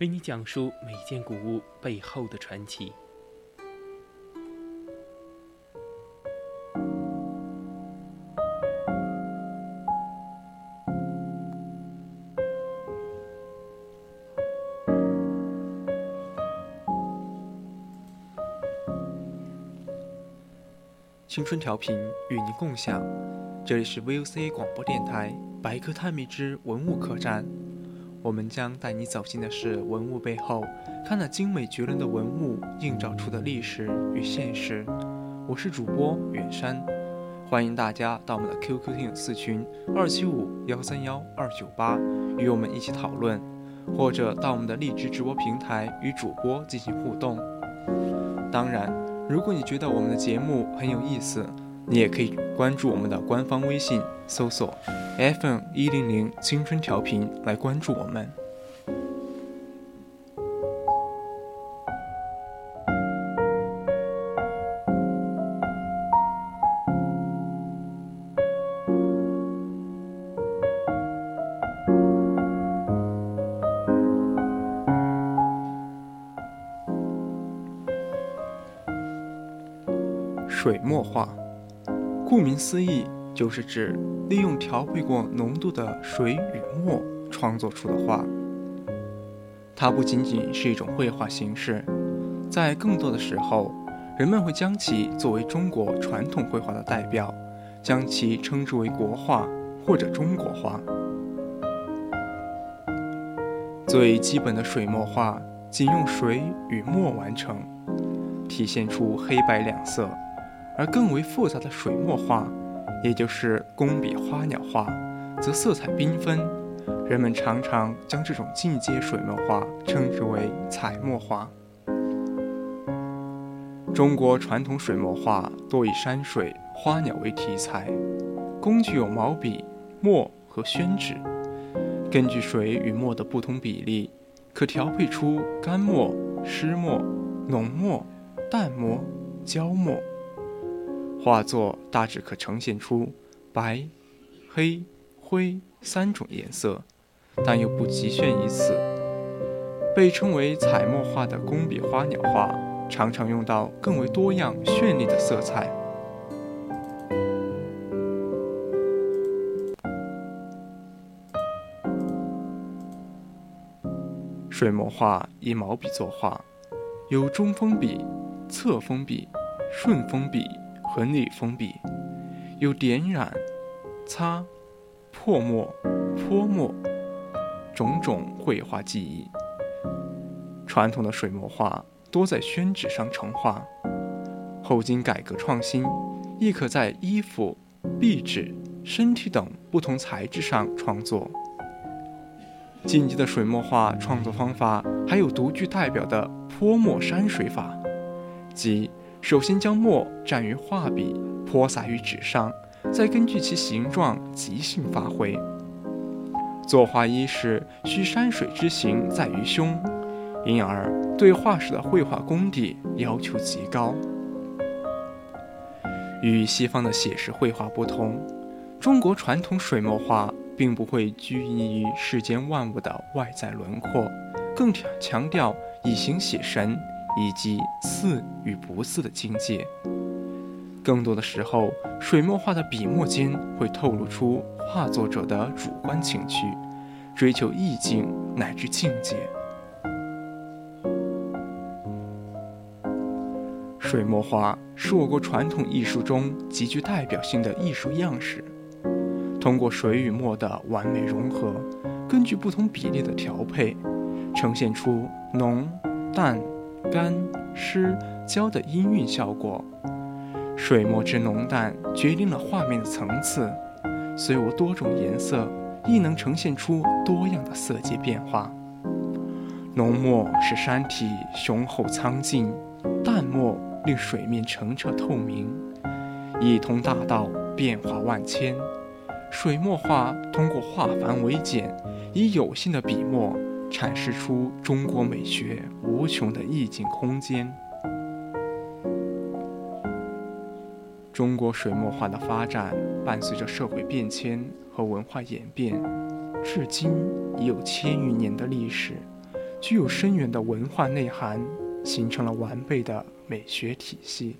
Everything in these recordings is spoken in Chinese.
为你讲述每件古物背后的传奇。青春调频与您共享，这里是 VOC 广播电台《百科探秘之文物客栈》。我们将带你走进的是文物背后，看那精美绝伦的文物映照出的历史与现实。我是主播远山，欢迎大家到我们的 QQ 听友四群二七五幺三幺二九八与我们一起讨论，或者到我们的荔枝直播平台与主播进行互动。当然，如果你觉得我们的节目很有意思，你也可以关注我们的官方微信，搜索 FM 一零零青春调频来关注我们。水墨画，顾名思义，就是指利用调配过浓度的水与墨创作出的画。它不仅仅是一种绘画形式，在更多的时候，人们会将其作为中国传统绘画的代表，将其称之为国画或者中国画。最基本的水墨画仅用水与墨完成，体现出黑白两色。而更为复杂的水墨画，也就是工笔花鸟画，则色彩缤纷。人们常常将这种进阶水墨画称之为彩墨画。中国传统水墨画多以山水、花鸟为题材，工具有毛笔、墨和宣纸。根据水与墨的不同比例，可调配出干墨、湿墨、浓墨、淡墨、焦墨。画作大致可呈现出白、黑、灰三种颜色，但又不局限于此。被称为彩墨画的工笔花鸟画，常常用到更为多样绚丽的色彩。水墨画以毛笔作画，有中锋笔、侧锋笔、顺锋笔。和逆封闭，有点染、擦、破墨、泼墨种种绘画技艺。传统的水墨画多在宣纸上成画，后经改革创新，亦可在衣服、壁纸、身体等不同材质上创作。进阶的水墨画创作方法还有独具代表的泼墨山水法，即。首先将墨蘸于画笔，泼洒于纸上，再根据其形状即兴发挥。作画伊始需山水之形在于胸，因而对画师的绘画功底要求极高。与西方的写实绘画不同，中国传统水墨画并不会拘泥于世间万物的外在轮廓，更强强调以形写神。以及似与不似的境界。更多的时候，水墨画的笔墨间会透露出画作者的主观情趣，追求意境乃至境界。水墨画是我国传统艺术中极具代表性的艺术样式，通过水与墨的完美融合，根据不同比例的调配，呈现出浓淡。干、湿、焦的音韵效果，水墨之浓淡决定了画面的层次，虽无多种颜色，亦能呈现出多样的色阶变化。浓墨使山体雄厚苍劲，淡墨令水面澄澈透明。一通大道，变化万千。水墨画通过化繁为简，以有限的笔墨阐释出中国美学无穷的意境空间。中国水墨画的发展伴随着社会变迁和文化演变，至今已有千余年的历史，具有深远的文化内涵，形成了完备的美学体系。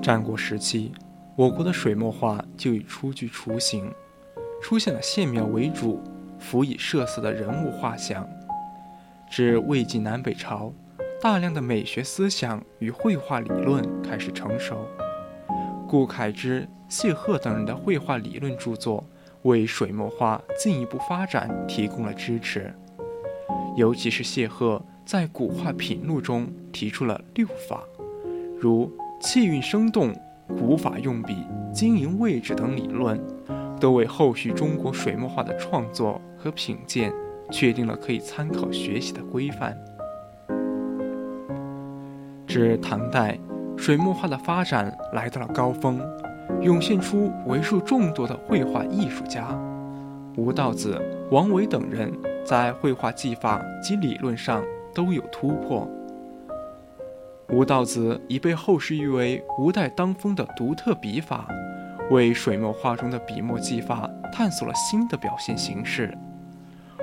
战国时期，我国的水墨画就已初具雏形，出现了线描为主、辅以设色的人物画像。至魏晋南北朝，大量的美学思想与绘画理论开始成熟，顾恺之、谢赫等人的绘画理论著作为水墨画进一步发展提供了支持。尤其是谢赫在《古画品录》中提出了六法，如。气韵生动、古法用笔、经营位置等理论，都为后续中国水墨画的创作和品鉴确定了可以参考学习的规范。至唐代，水墨画的发展来到了高峰，涌现出为数众多的绘画艺术家，吴道子、王维等人在绘画技法及理论上都有突破。吴道子已被后世誉为吴代当风的独特笔法，为水墨画中的笔墨技法探索了新的表现形式。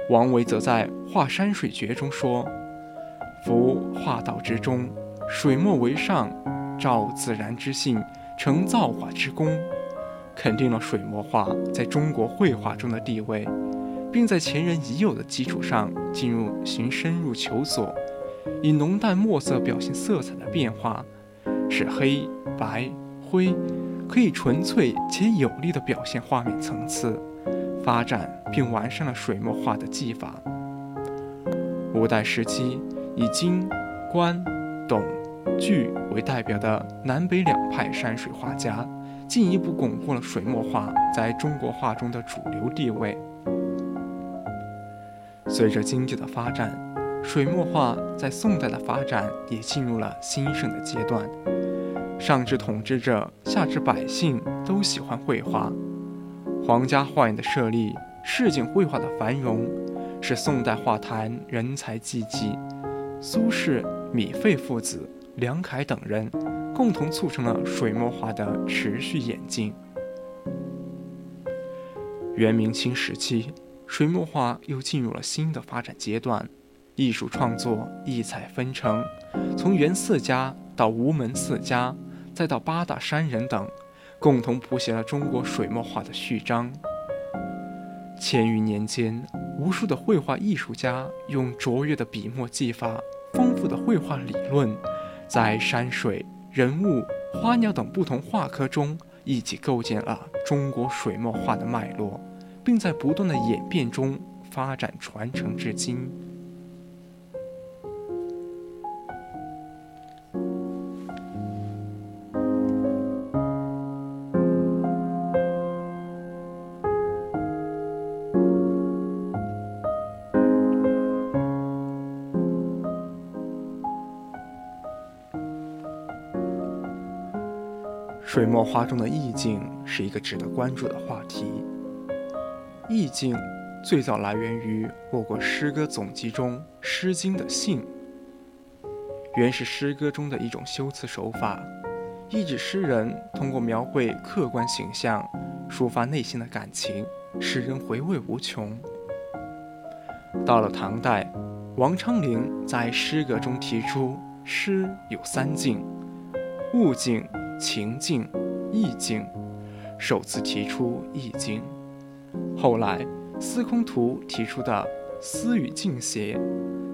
王维则在《画山水诀》中说：“夫画道之中，水墨为上，照自然之性，成造化之功。”肯定了水墨画在中国绘画中的地位，并在前人已有的基础上进入行深入求索。以浓淡墨色表现色彩的变化，使黑白灰可以纯粹且有力地表现画面层次，发展并完善了水墨画的技法。五代时期，以金、关、董、巨为代表的南北两派山水画家，进一步巩固了水墨画在中国画中的主流地位。随着经济的发展，水墨画在宋代的发展也进入了兴盛的阶段，上至统治者，下至百姓都喜欢绘画。皇家画院的设立，市井绘画的繁荣，使宋代画坛人才济济。苏轼、米芾父子、梁楷等人共同促成了水墨画的持续演进。元明清时期，水墨画又进入了新的发展阶段。艺术创作异彩纷呈，从元四家到吴门四家，再到八大山人等，共同谱写了中国水墨画的序章。千余年间，无数的绘画艺术家用卓越的笔墨技法、丰富的绘画理论，在山水、人物、花鸟等不同画科中，一起构建了中国水墨画的脉络，并在不断的演变中发展传承至今。水墨画中的意境是一个值得关注的话题。意境最早来源于我国诗歌总集中《诗经》的兴，原是诗歌中的一种修辞手法，意指诗人通过描绘客观形象，抒发内心的感情，使人回味无穷。到了唐代，王昌龄在诗歌中提出，诗有三境：物境。情境、意境，首次提出意境。后来，司空图提出的“思与境谐”，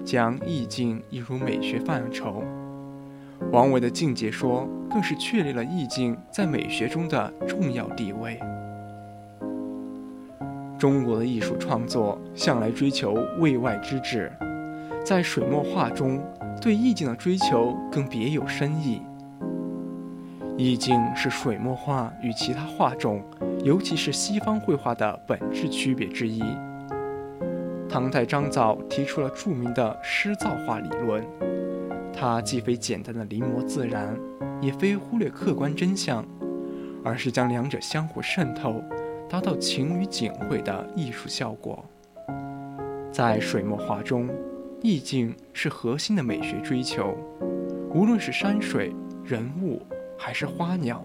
将意境引入美学范畴。王维的境界说，更是确立了意境在美学中的重要地位。中国的艺术创作向来追求味外之至，在水墨画中，对意境的追求更别有深意。意境是水墨画与其他画种尤其是西方绘画的本质区别之一。唐代张藻提出了著名的诗造化理论，它既非简单的临摹自然，也非忽略客观真相，而是将两者相互渗透，达到情与景会的艺术效果。在水墨画中，意境是核心的美学追求，无论是山水、人物，还是花鸟。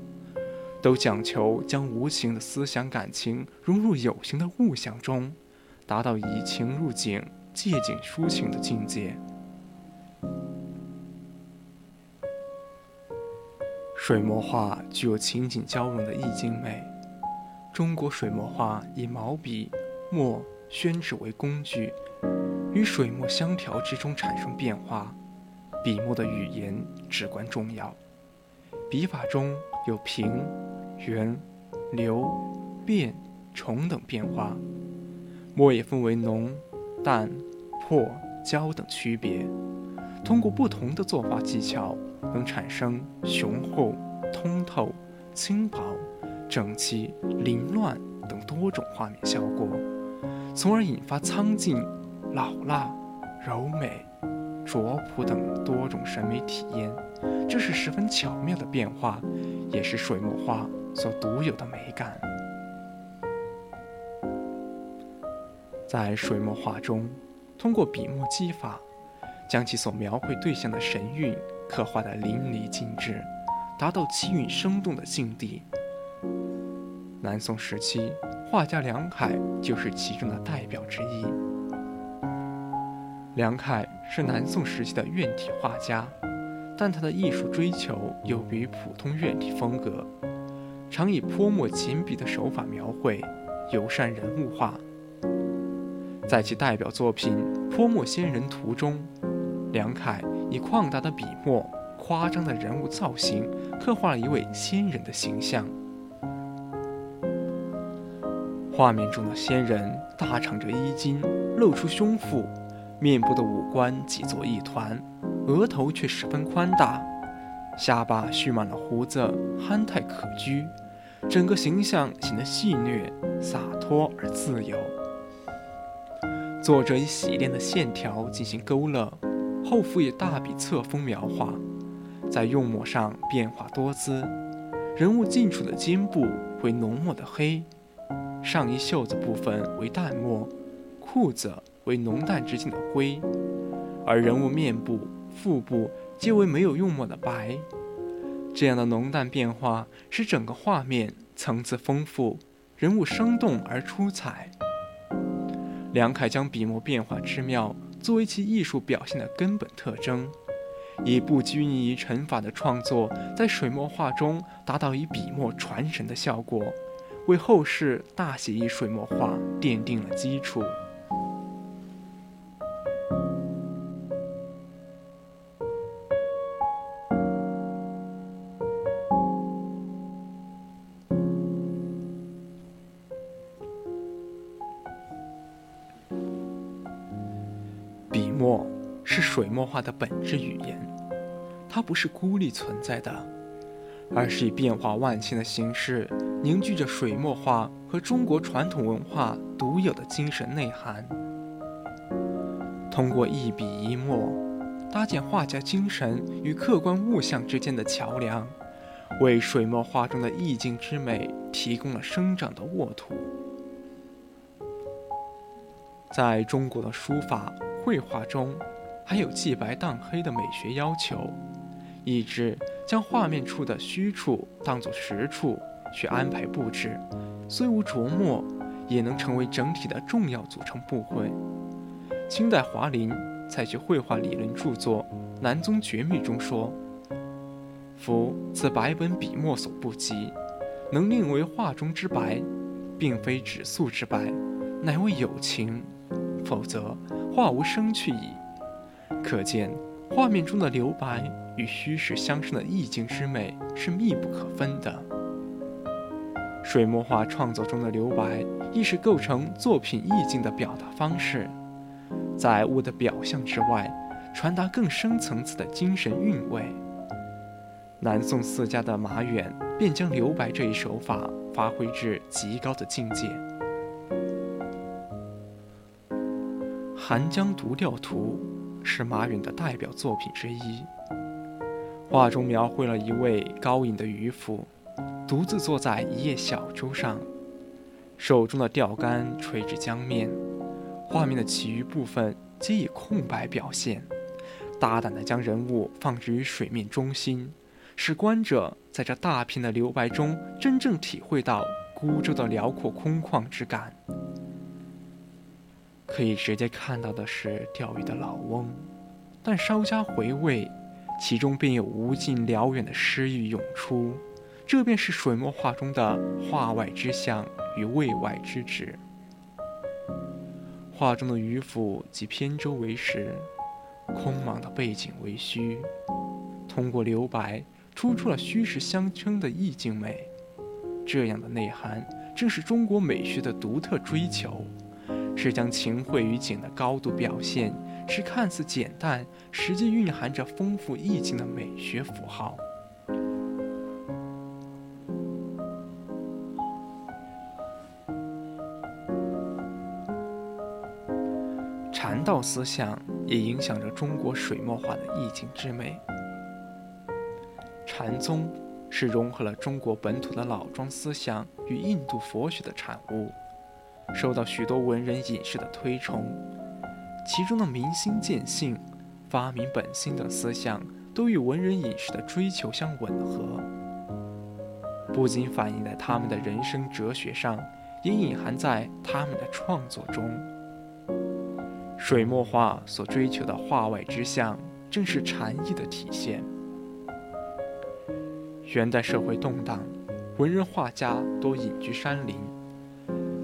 都讲求将无形的思想感情融入有形的物象中，达到以情入景、借景抒情的境界。水墨画具有情景交融的意境美。中国水墨画以毛笔、墨、宣纸为工具，与水墨相调之中产生变化。笔墨的语言至关重要。笔法中有平。圆、流、变、重等变化，墨也分为浓、淡、破、焦等区别。通过不同的作画技巧，能产生雄厚、通透、轻薄、整齐、凌乱等多种画面效果，从而引发苍劲、老辣、柔美、拙朴等多种审美体验。这是十分巧妙的变化，也是水墨画。所独有的美感，在水墨画中，通过笔墨技法，将其所描绘对象的神韵刻画得淋漓尽致，达到气韵生动的境地。南宋时期，画家梁楷就是其中的代表之一。梁楷是南宋时期的院体画家，但他的艺术追求有别于普通院体风格。常以泼墨简笔的手法描绘友善人物画，在其代表作品《泼墨仙人图》中，梁楷以旷达的笔墨、夸张的人物造型，刻画了一位仙人的形象。画面中的仙人大敞着衣襟，露出胸腹，面部的五官挤作一团，额头却十分宽大。下巴蓄满了胡子，憨态可掬，整个形象显得戏谑、洒脱而自由。作者以洗练的线条进行勾勒，后腹以大笔侧锋描画，在用墨上变化多姿。人物近处的肩部为浓墨的黑，上衣袖子部分为淡墨，裤子为浓淡之间的灰，而人物面部、腹部。皆为没有用墨的白，这样的浓淡变化使整个画面层次丰富，人物生动而出彩。梁楷将笔墨变化之妙作为其艺术表现的根本特征，以不拘泥于尘法的创作，在水墨画中达到以笔墨传神的效果，为后世大写意水墨画奠定了基础。画的本质语言，它不是孤立存在的，而是以变化万千的形式凝聚着水墨画和中国传统文化独有的精神内涵。通过一笔一墨，搭建画家精神与客观物象之间的桥梁，为水墨画中的意境之美提供了生长的沃土。在中国的书法。绘画中还有既白荡黑的美学要求，一直将画面处的虚处当作实处去安排布置，虽无着墨，也能成为整体的重要组成部分。清代华林在其绘画理论著作《南宗绝密》中说：“夫此白本笔墨所不及，能令为画中之白，并非纸素之白，乃为有情，否则。”画无生趣矣，可见画面中的留白与虚实相生的意境之美是密不可分的。水墨画创作中的留白，亦是构成作品意境的表达方式，在物的表象之外，传达更深层次的精神韵味。南宋四家的马远便将留白这一手法发挥至极高的境界。《寒江独钓图》是马远的代表作品之一。画中描绘了一位高隐的渔夫，独自坐在一叶小舟上，手中的钓竿垂至江面。画面的其余部分皆以空白表现，大胆地将人物放置于水面中心，使观者在这大片的留白中真正体会到孤舟的辽阔空旷之感。可以直接看到的是钓鱼的老翁，但稍加回味。其中便有无尽辽远的诗意涌出，这便是水墨画中的画外之象与味外之旨。画中的渔夫及扁舟为实，空茫的背景为虚，通过留白，突出了虚实相称的意境美。这样的内涵，正是中国美学的独特追求，是将情绘于景的高度表现。是看似简单，实际蕴含着丰富意境的美学符号。禅道思想也影响着中国水墨画的意境之美。禅宗是融合了中国本土的老庄思想与印度佛学的产物，受到许多文人隐士的推崇。其中的明心见性、发明本心等思想，都与文人隐士的追求相吻合，不仅反映在他们的人生哲学上，也隐含在他们的创作中。水墨画所追求的画外之象，正是禅意的体现。元代社会动荡，文人画家多隐居山林，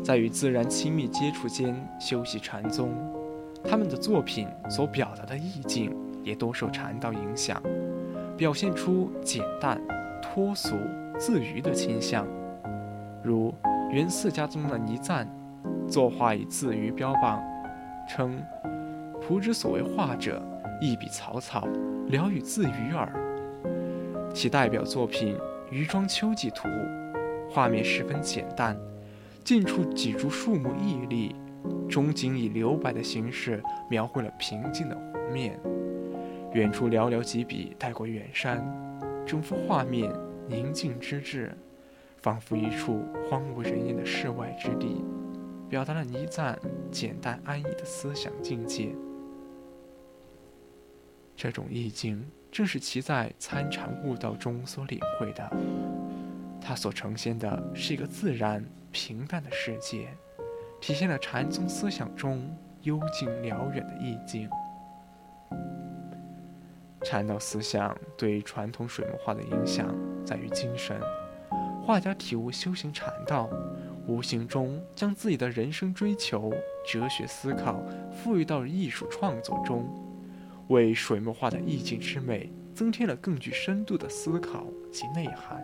在与自然亲密接触间修习禅宗。他们的作品所表达的意境也多受禅道影响，表现出简淡、脱俗、自娱的倾向。如元四家中的倪瓒，作画以自娱标榜，称“仆之所谓画者，一笔草草，聊以自娱耳”。其代表作品《渔庄秋季图》，画面十分简单，近处几株树木屹立。中景以留白的形式描绘了平静的湖面，远处寥寥几笔带过远山，整幅画面宁静之至，仿佛一处荒无人烟的世外之地，表达了倪瓒简单安逸的思想境界。这种意境正是其在参禅悟道中所领会的，他所呈现的是一个自然平淡的世界。体现了禅宗思想中幽静辽远的意境。禅道思想对传统水墨画的影响在于精神，画家体悟修行禅道，无形中将自己的人生追求、哲学思考赋予到艺术创作中，为水墨画的意境之美增添了更具深度的思考及内涵。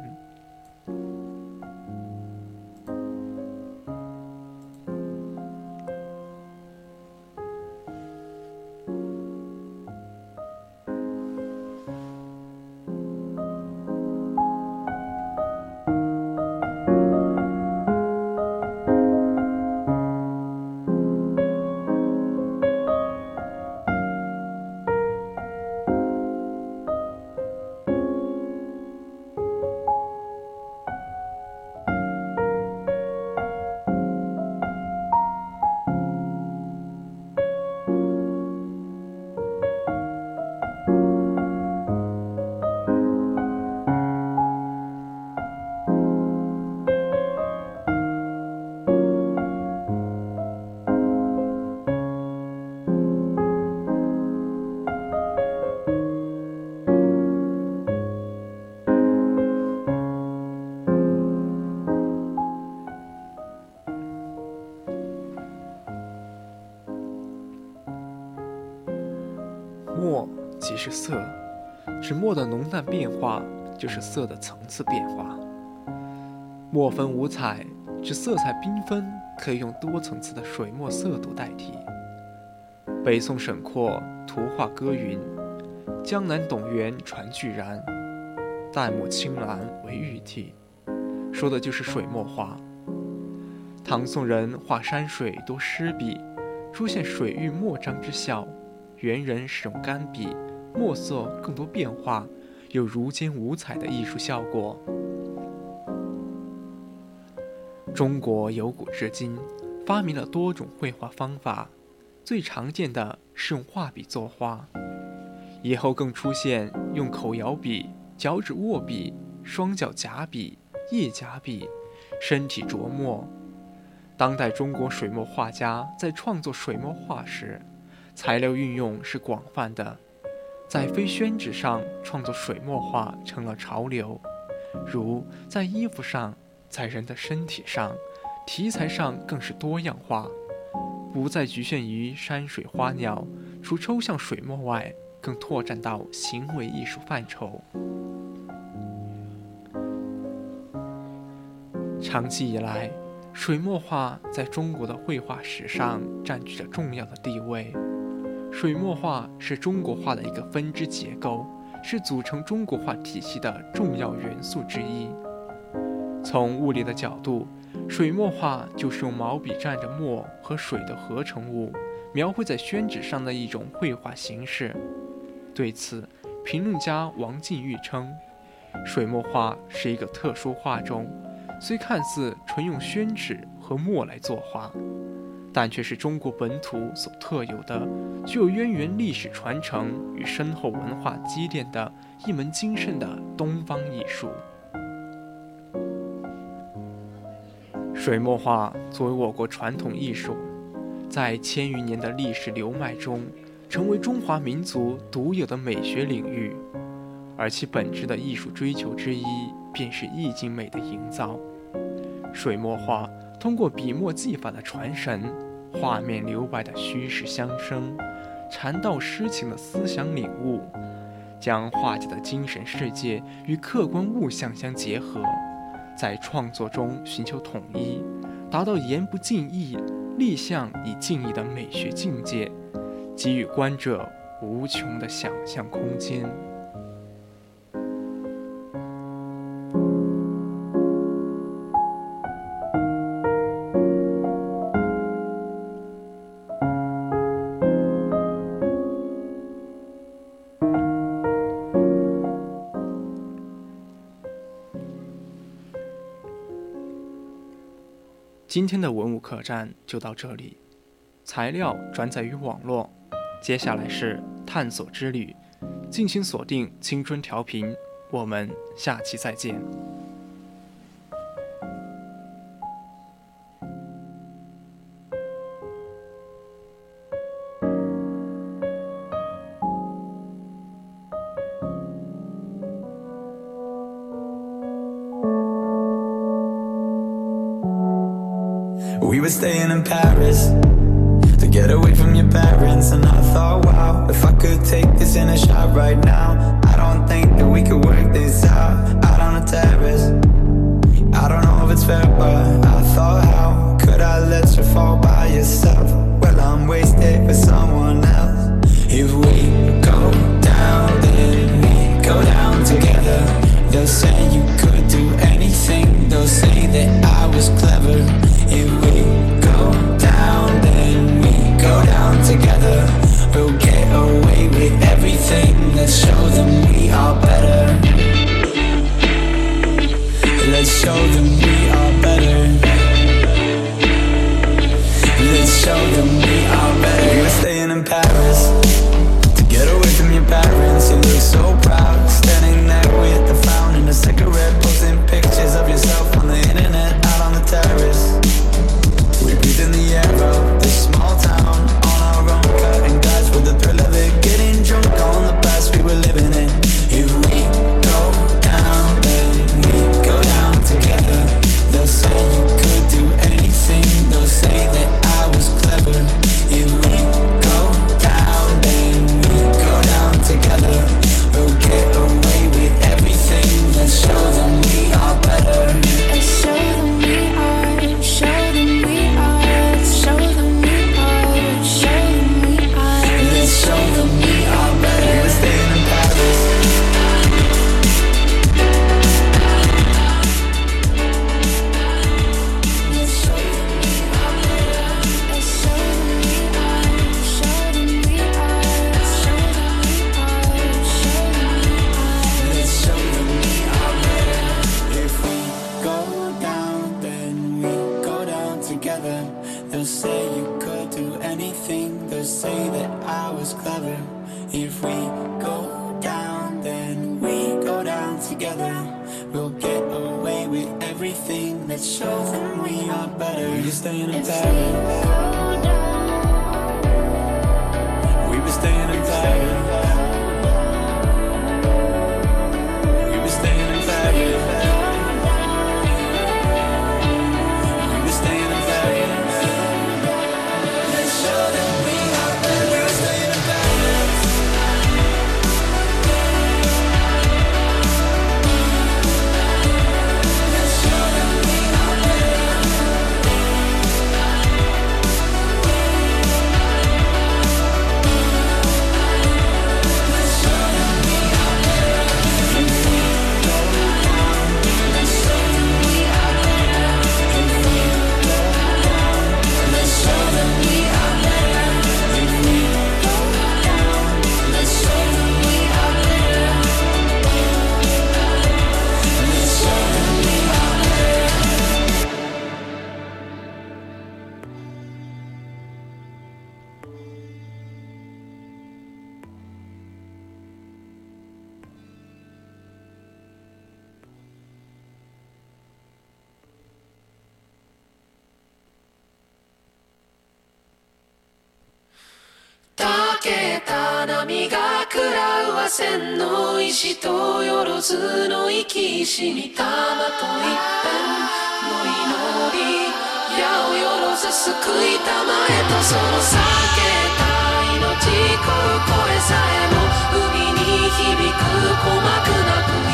即是色，指墨的浓淡变化，就是色的层次变化。墨分五彩，指色彩缤纷，可以用多层次的水墨色度代替。北宋沈括图画歌云：“江南董源传巨然，淡墨青蓝为玉体，说的就是水墨画。唐宋人画山水多湿笔，出现水域墨章之效；元人使用干笔，墨色更多变化，有如间五彩的艺术效果。中国由古至今发明了多种绘画方法，最常见的是用画笔作画，以后更出现用口摇笔、脚趾握笔、双脚夹笔、叶夹笔、身体着墨。当代中国水墨画家在创作水墨画时，材料运用是广泛的，在非宣纸上创作水墨画成了潮流，如在衣服上。在人的身体上，题材上更是多样化，不再局限于山水花鸟。除抽象水墨外，更拓展到行为艺术范畴。长期以来，水墨画在中国的绘画史上占据着重要的地位。水墨画是中国画的一个分支结构，是组成中国画体系的重要元素之一。从物理的角度，水墨画就是用毛笔蘸着墨和水的合成物，描绘在宣纸上的一种绘画形式。对此，评论家王晋玉称，水墨画是一个特殊画种，虽看似纯用宣纸和墨来作画，但却是中国本土所特有的、具有渊源历史传承与深厚文化积淀的一门精深的东方艺术。水墨画作为我国传统艺术，在千余年的历史流脉中，成为中华民族独有的美学领域，而其本质的艺术追求之一，便是意境美的营造。水墨画通过笔墨技法的传神，画面留白的虚实相生，禅道诗情的思想领悟，将画家的精神世界与客观物象相结合。在创作中寻求统一，达到言不尽意、立项以尽意的美学境界，给予观者无穷的想象空间。今天的文物客栈就到这里，材料转载于网络。接下来是探索之旅，敬请锁定青春调频，我们下期再见。We were staying in Paris to get away from your parents. And I thought, wow, if I could take this in a shot right now, I don't think that we could work this out out on a terrace. I don't know if it's fair, but I thought, how could I let you fall by yourself? Well, I'm wasted with someone else. If we go down, then we go down together. They'll say you could do anything, they'll say that I was clever. If we go down, then we go down together. We'll get away with everything. Let's show them we are better. Let's show them we are better. Let's show them we are 吐息しにたまと一辺の祈り矢をよろず救いたまえとその避けた命こう声さえも海に響く鼓膜なく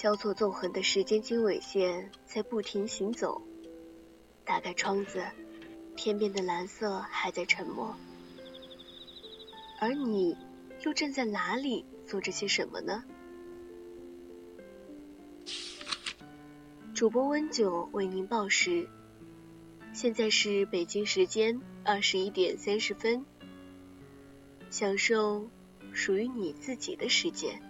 交错纵横的时间经纬线在不停行走，打开窗子，天边的蓝色还在沉默。而你又站在哪里做着些什么呢？主播温酒为您报时，现在是北京时间二十一点三十分，享受属于你自己的时间。